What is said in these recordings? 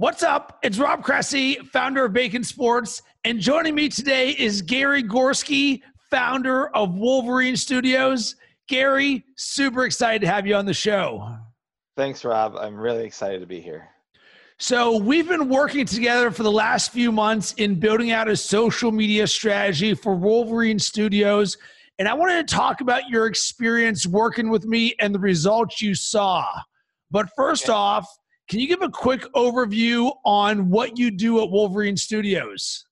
What's up? It's Rob Cressy, founder of Bacon Sports, and joining me today is Gary Gorski, founder of Wolverine Studios. Gary, super excited to have you on the show. Thanks, Rob. I'm really excited to be here. So, we've been working together for the last few months in building out a social media strategy for Wolverine Studios. And I wanted to talk about your experience working with me and the results you saw. But first off, can you give a quick overview on what you do at Wolverine Studios?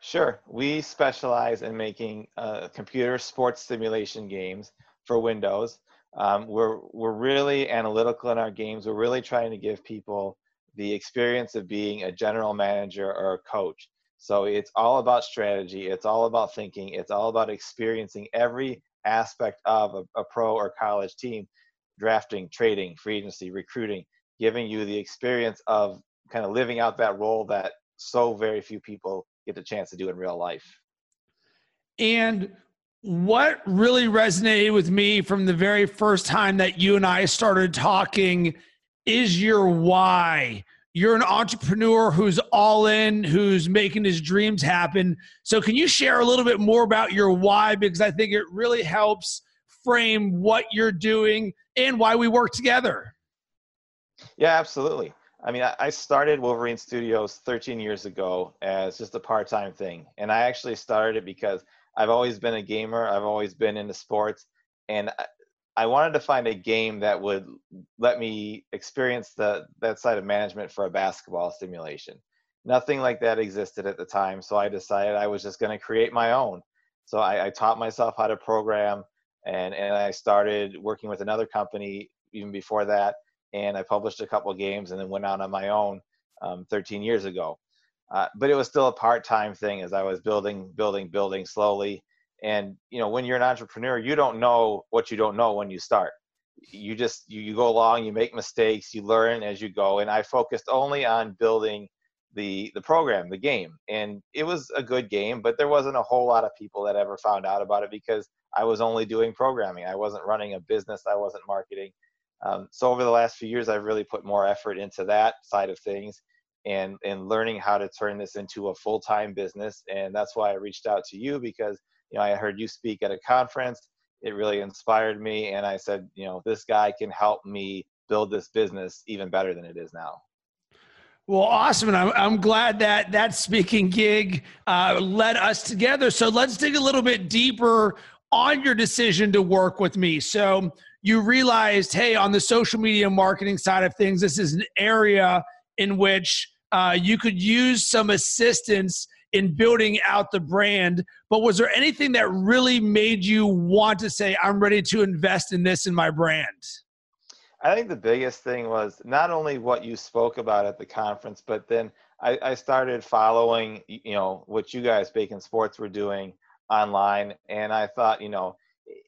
Sure. We specialize in making uh, computer sports simulation games for Windows. Um, we're we're really analytical in our games. We're really trying to give people the experience of being a general manager or a coach. So it's all about strategy. It's all about thinking. It's all about experiencing every aspect of a, a pro or college team, drafting, trading, free agency, recruiting, giving you the experience of kind of living out that role that so very few people get the chance to do in real life. And what really resonated with me from the very first time that you and I started talking is your why. You're an entrepreneur who's all in, who's making his dreams happen. So, can you share a little bit more about your why? Because I think it really helps frame what you're doing and why we work together. Yeah, absolutely. I mean, I started Wolverine Studios 13 years ago as just a part time thing. And I actually started it because I've always been a gamer, I've always been into sports. And I wanted to find a game that would let me experience the, that side of management for a basketball simulation. Nothing like that existed at the time. So I decided I was just going to create my own. So I, I taught myself how to program and, and I started working with another company even before that and I published a couple games and then went out on my own um, 13 years ago. Uh, but it was still a part-time thing as I was building, building, building slowly. And you know, when you're an entrepreneur, you don't know what you don't know when you start. You just you, you go along, you make mistakes, you learn as you go. And I focused only on building the the program, the game, and it was a good game. But there wasn't a whole lot of people that ever found out about it because I was only doing programming. I wasn't running a business. I wasn't marketing. Um, so over the last few years, I've really put more effort into that side of things and and learning how to turn this into a full-time business. And that's why I reached out to you because you know I heard you speak at a conference. It really inspired me, and I said, you know, this guy can help me build this business even better than it is now. Well, awesome. And I'm, I'm glad that that speaking gig uh, led us together. So let's dig a little bit deeper on your decision to work with me. So you realized, hey, on the social media marketing side of things, this is an area in which uh, you could use some assistance in building out the brand. But was there anything that really made you want to say, I'm ready to invest in this in my brand? I think the biggest thing was not only what you spoke about at the conference, but then I, I started following, you know, what you guys, Bacon Sports, were doing online. And I thought, you know,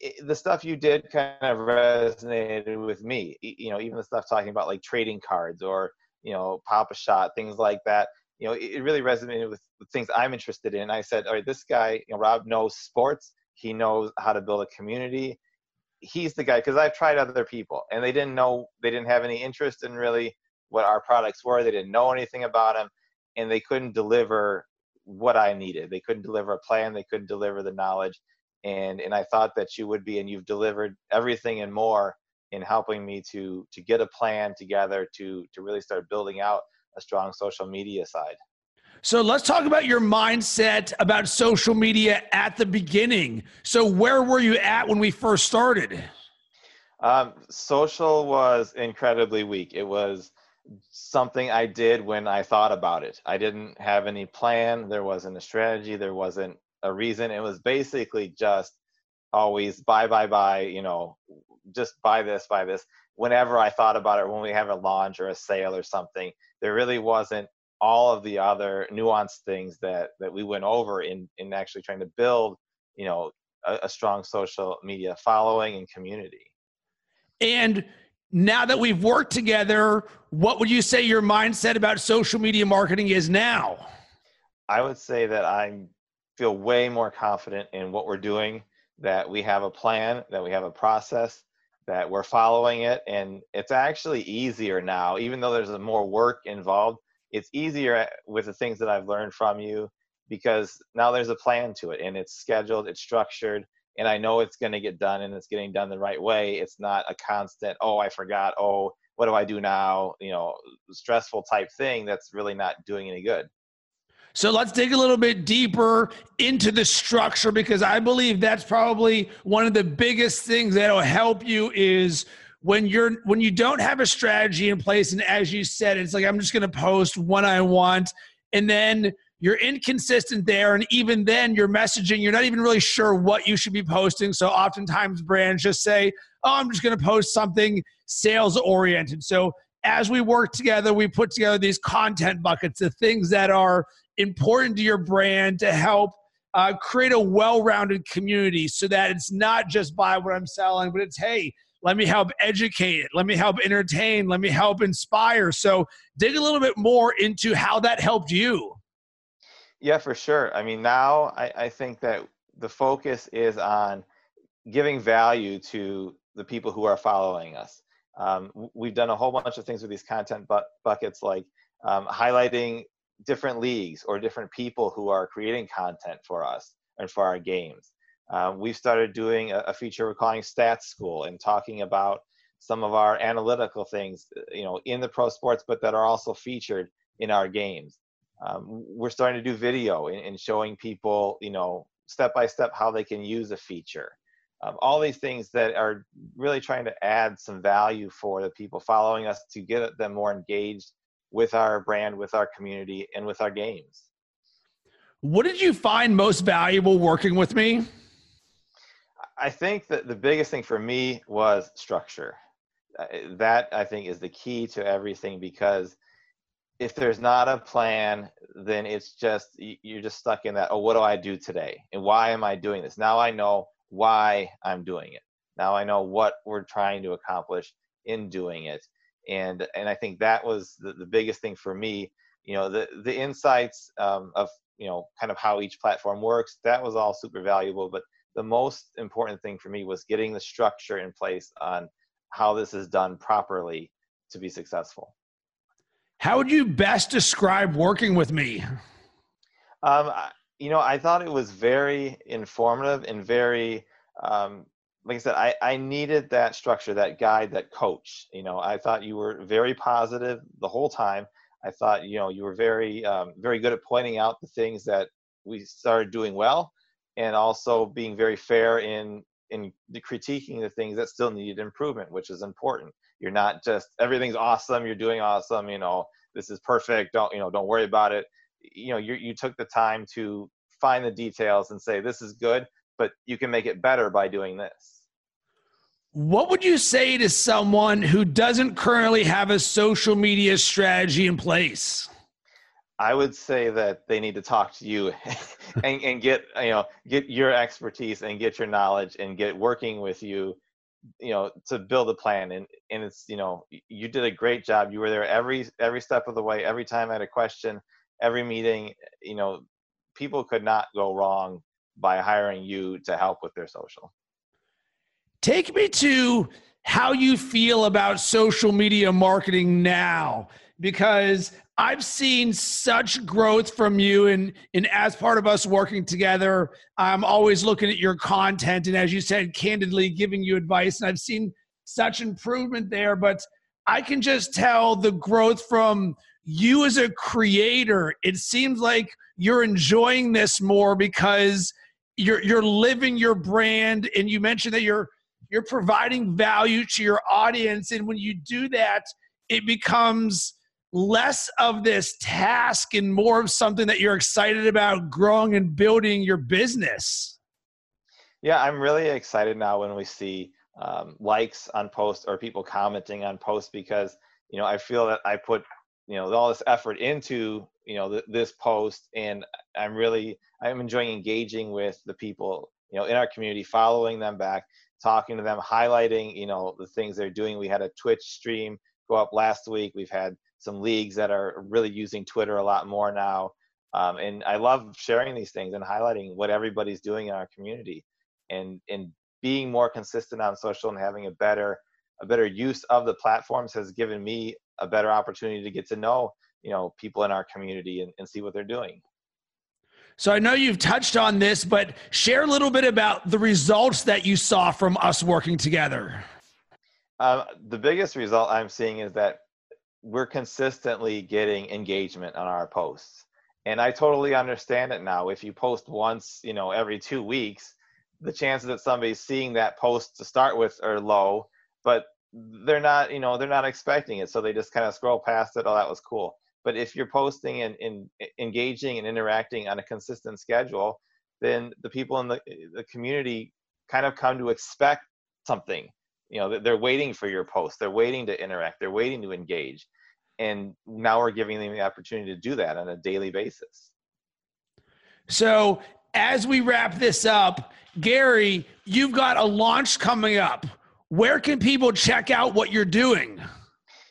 it, the stuff you did kind of resonated with me. You know, even the stuff talking about like trading cards or you know Pop-A-Shot, things like that. You know, it, really resonated with, with things I'm interested in. I said, all right, this guy, you know, Rob knows sports. He knows how to build a community. He's the guy because I've tried other people and they didn't know they didn't have any interest in really what our products were. They didn't know anything about them, and they couldn't deliver what I needed. They couldn't deliver a plan. They couldn't deliver the knowledge and and I thought that you would be, and you've delivered everything and more in helping me to to get a plan together to to really start building out a strong social media side. So let's talk about your mindset about social media at the beginning. So where were you at when we first started? Um, social was incredibly weak. It was something I did when I thought about it. I didn't have any plan. There wasn't a strategy. There wasn't a reason. It was basically just always buy, buy, buy, you know, just buy this, buy this. Whenever I thought about it, when we have a launch or a sale or something, there really wasn't all of the other nuanced things that that we went over in in actually trying to build, you know, a, a strong social media following and community. And now that we've worked together, what would you say your mindset about social media marketing is now? I would say that I'm feel way more confident in what we're doing, that we have a plan, that we have a process, that we're following it. And it's actually easier now, even though there's more work involved, it's easier eh, with the things that I've learned from you because now there's a plan to it and it's scheduled, it's structured, and I know it's going to get done and it's getting done the right way. It's not a constant, oh, I forgot, oh, what do I do now? You know, stressful type thing that's really not doing any good. So let's dig a little bit deeper into the structure because I believe that's probably one of the biggest things that'll help you is when you're when you don't have a strategy in place and as you said it's like I'm just going to post when I want and then you're inconsistent there and even then your messaging you're not even really sure what you should be posting. So oftentimes brands just say oh i'm just going to post something sales oriented so as we work together we put together these content buckets the things that are important to your brand to help uh, create a well-rounded community so that it's not just buy what i'm selling but it's hey let me help educate let me help entertain let me help inspire so dig a little bit more into how that helped you yeah, for sure. I mean, now I, I think that the focus is on giving value to the people who are following us. Um, we've done a whole bunch of things with these content bu- buckets, like um, highlighting different leagues or different people who are creating content for us and for our games. Um, we've started doing a, a, feature we're calling Stats School and talking about some of our analytical things, you know, in the pro sports, but that are also featured in our games um, we're starting to do video and, showing people you know step by step how they can use a feature um, all these things that are really trying to add some value for the people following us to get them more engaged with our brand with our community and with our games what did you find most valuable working with me i think that the biggest thing for me was structure uh, that i think is the key to everything because if there's not a plan, then it's just you're just stuck in that. Oh, what do I do today? And why am I doing this? Now I know why I'm doing it. Now I know what we're trying to accomplish in doing it. And and I think that was the, the biggest thing for me. You know, the the insights um, of you know kind of how each platform works. That was all super valuable. But the most important thing for me was getting the structure in place on how this is done properly to be successful. How would you best describe working with me? Um, you know, I thought it was very informative and very, um, like I said, I, I needed that structure, that guide, that coach. You know, I thought you were very positive the whole time. I thought, you know, you were very, um, very good at pointing out the things that we started doing well, and also being very fair in in critiquing the things that still needed improvement, which is important. You're not just everything's awesome, you're doing awesome, you know, this is perfect, don't, you know, don't worry about it. You know, you you took the time to find the details and say this is good, but you can make it better by doing this. What would you say to someone who doesn't currently have a social media strategy in place? I would say that they need to talk to you and, and get you know get your expertise and get your knowledge and get working with you you know to build a plan and and it's you know you did a great job you were there every every step of the way every time i had a question every meeting you know people could not go wrong by hiring you to help with their social take me to how you feel about social media marketing now because I've seen such growth from you, and and as part of us working together, I'm always looking at your content, and as you said, candidly giving you advice, and I've seen such improvement there. But I can just tell the growth from you as a creator. It seems like you're enjoying this more because you're you're living your brand, and you mentioned that you're you're providing value to your audience, and when you do that, it becomes less of this task and more of something that you're excited about growing and building your business? Yeah, I'm really excited now when we see um, likes on posts or people commenting on posts because you know I feel that I put you know all this effort into you know th- this post and I'm really I'm enjoying engaging with the people you know in our community, following them back, talking to them, highlighting you know the things they're doing. We had a Twitch stream go up last week. We've had some leagues that are really using Twitter a lot more now. Um, and I love sharing these things and highlighting what everybody's doing in our community, and and being more consistent on social and having a better a better use of the platforms has given me a better opportunity to get to know you know people in our community and, and see what they're doing so I know you've touched on this, but share a little bit about the results that you saw from us working together. Uh, the biggest result I'm seeing is that we're consistently getting engagement on our posts. And I totally understand it now. If you post once, you know, every two weeks, the chances that somebody's seeing that post to start with are low, but they're not, you know, they're not expecting it. So they just kind of scroll past it. Oh, that was cool. But if you're posting and, and engaging and interacting on a consistent schedule, then the people in the, eh, the community kind of come to expect something. You know, they're waiting for your post. They're waiting to interact. They're waiting to engage. And now we're giving them the opportunity to do that on a daily basis. So as we wrap this up, Gary, you've got a launch coming up. Where can people check out what you're doing?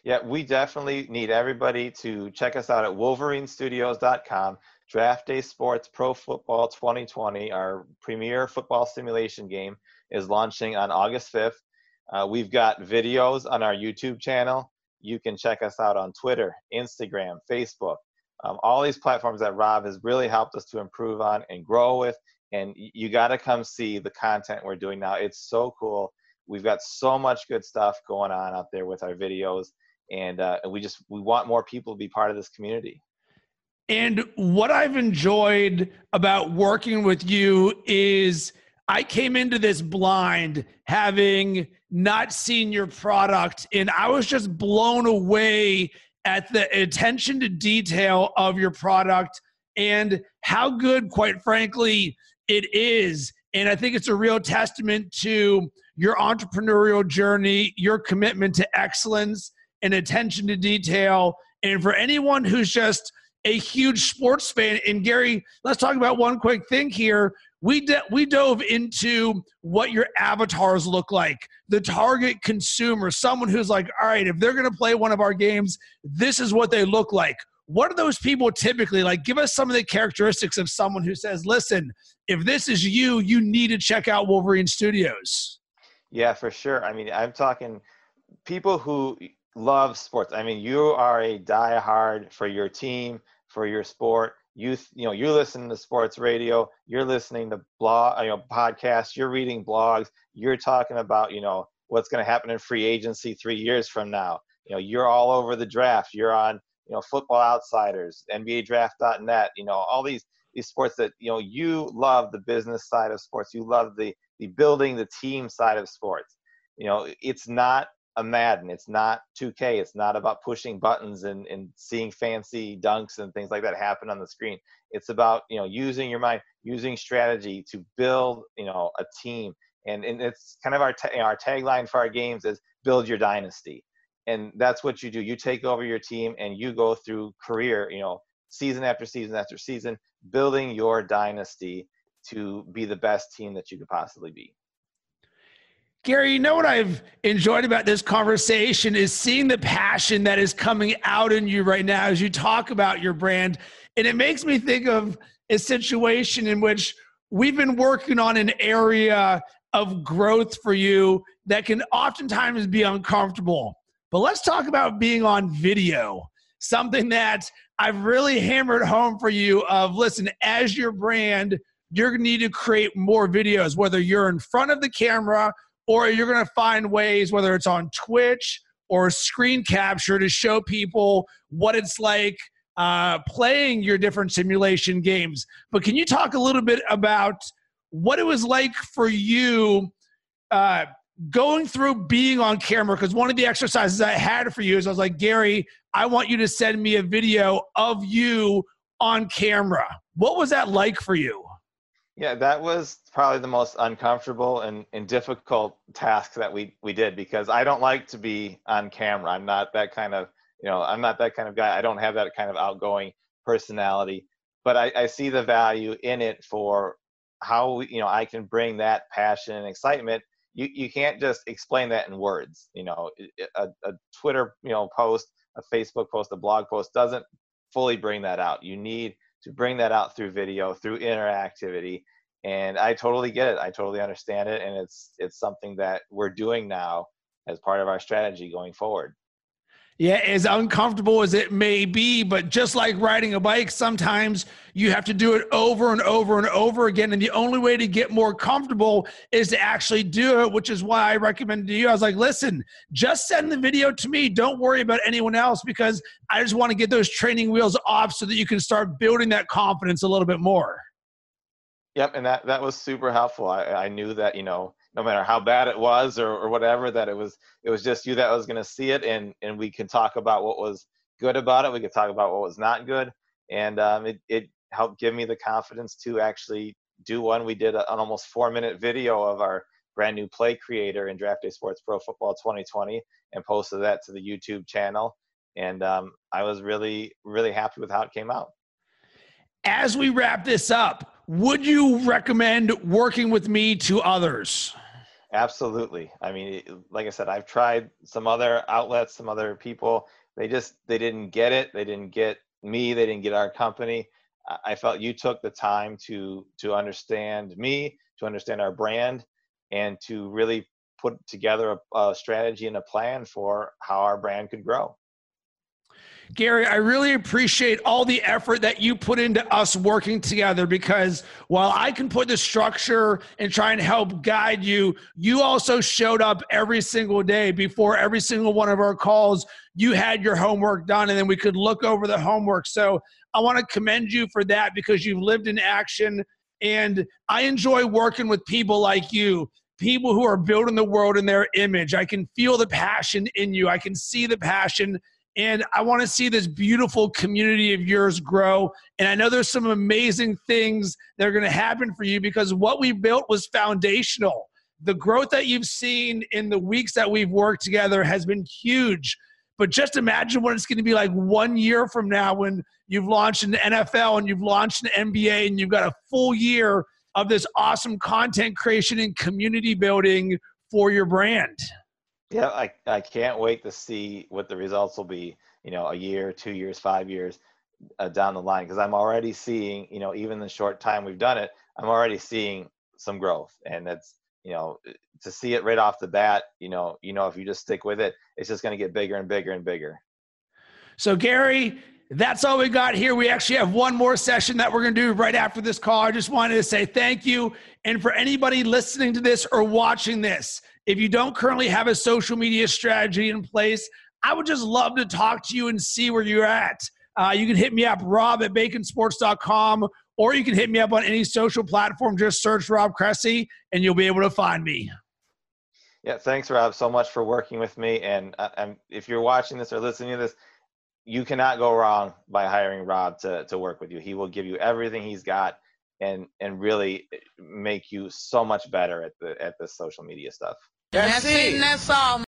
Yeah, we definitely need everybody to check us out at wolverinestudios.com. Draft Day Sports Pro Football 2020, our premier football simulation game, is launching on August 5th. Uh, we've got videos on our YouTube channel. You can check us out on Twitter, Instagram, Facebook, um, all these platforms that Rob has really helped us to improve on and grow with. And you got to come see the content we're doing now. It's so cool. We've got so much good stuff going on out there with our videos and uh, we just we want more people to be part of this community. And what i've enjoyed about working with you is i came into this blind having not seen your product and i was just blown away at the attention to detail of your product and how good quite frankly it is. And i think it's a real testament to your entrepreneurial journey your commitment to excellence and attention to detail. And for anyone who's just a huge sports fan, and Gary, let's talk about one quick thing here. We de- we dove into what your avatars look like, the target consumer, someone who's like, all right, if they're going to play one of our games, this is what they look like. What are those people typically like? Give us some of the characteristics of someone who says, listen, if this is you, you need to check out Wolverine Studios. Yeah, for sure. I mean, I'm talking people who love sports. I mean, you are a diehard for your team, for your sport. You you know, you're listening to sports radio, you're listening to blog, you know, podcasts, you're reading blogs, you're talking about, you know, what's going to happen in free agency 3 years from now. You know, you're all over the draft. You're on, you know, Football Outsiders, NBADraft.net, you know, all these these sports that, you know, you love the business side of sports. You love the the building the team side of sports. You know, it's not a Madden. It's not 2K. It's not about pushing buttons and, and seeing fancy dunks and things like that happen on the screen. It's about you know using your mind, using strategy to build you know a team. And, and it's kind of our ta- our tagline for our games is build your dynasty. And that's what you do. You take over your team and you go through career, you know, season after season after season, building your dynasty to be the best team that you could possibly be. Gary, you know what I've enjoyed about this conversation is seeing the passion that is coming out in you right now as you talk about your brand. And it makes me think of a situation in which we've been working on an area of growth for you that can oftentimes be uncomfortable. But let's talk about being on video, something that I've really hammered home for you of listen, as your brand, you're going to need to create more videos, whether you're in front of the camera or you're going to find ways, whether it's on Twitch or screen capture, to show people what it's like uh, playing your different simulation games. But can you talk a little bit about what it was like for you uh, going through being on camera? Because one of the exercises I had for you is I was like, Gary, I want you to send me a video of you on camera. What was that like for you? Yeah, that was probably the most uncomfortable and, and difficult task that we, we did because I don't like to be on camera. I'm not that kind of, you know, I'm not that kind of guy. I don't have that kind of outgoing personality, but I, I see the value in it for how, you know, I can bring that passion and excitement. You, you can't just explain that in words. You know, a, a Twitter, you know, post, a Facebook post, a blog post doesn't fully bring that out. You need to bring that out through video, through interactivity. And I totally get it. I totally understand it. And it's it's something that we're doing now as part of our strategy going forward. Yeah, as uncomfortable as it may be, but just like riding a bike, sometimes you have to do it over and over and over again. And the only way to get more comfortable is to actually do it, which is why I recommended to you. I was like, listen, just send the video to me. Don't worry about anyone else because I just want to get those training wheels off so that you can start building that confidence a little bit more. Yep, and that that was super helpful. I, I knew that you know no matter how bad it was or, or whatever that it was it was just you that was going to see it and and we can talk about what was good about it we could talk about what was not good and um, it, it helped give me the confidence to actually do one. We did an almost four minute video of our brand new play creator in draft day sports pro football 2020 and posted that to the youtube channel and um, i was really really happy with how it came out. As we wrap this up would you recommend working with me to others Absolutely. I mean, like I said, I've tried some other outlets, some other people. They just they didn't get it. They didn't get me. They didn't get our company. I felt you took the time to to understand me, to understand our brand, and to really put together a, a strategy and a plan for how our brand could grow. Gary, I really appreciate all the effort that you put into us working together because while I can put the structure and try and help guide you, you also showed up every single day before every single one of our calls. You had your homework done and then we could look over the homework. So I want to commend you for that because you've lived in action. And I enjoy working with people like you people who are building the world in their image. I can feel the passion in you. I can see the passion and I want to see this beautiful community of yours grow. And I know there's some amazing things that are going to happen for you because what we built was foundational. The growth that you've seen in the weeks that we've worked together has been huge. But just imagine what it's going to be like one year from now when you've launched an NFL and you've launched an NBA and you've got a full year of this awesome content creation and community building for your brand. Yeah, I, I can't wait to see what the results will be, you know, a year, two years, five years uh, down the line. Because I'm already seeing, you know, even the short time we've done it, I'm already seeing some growth. And that's, you know, to see it right off the bat, you know, you know, if you just stick with it, it's just going to get bigger and bigger and bigger. So, Gary, that's all we got here. We actually have one more session that we're going to do right after this call. I just wanted to say thank you. And for anybody listening to this or watching this, if you don't currently have a social media strategy in place, I would just love to talk to you and see where you're at. Uh, you can hit me up, rob at baconsports.com, or you can hit me up on any social platform. Just search Rob Cressy and you'll be able to find me. Yeah, thanks, Rob, so much for working with me. And uh, if you're watching this or listening to this, you cannot go wrong by hiring Rob to, to work with you. He will give you everything he's got and and really make you so much better at the at the social media stuff. That's, That's it. That's all.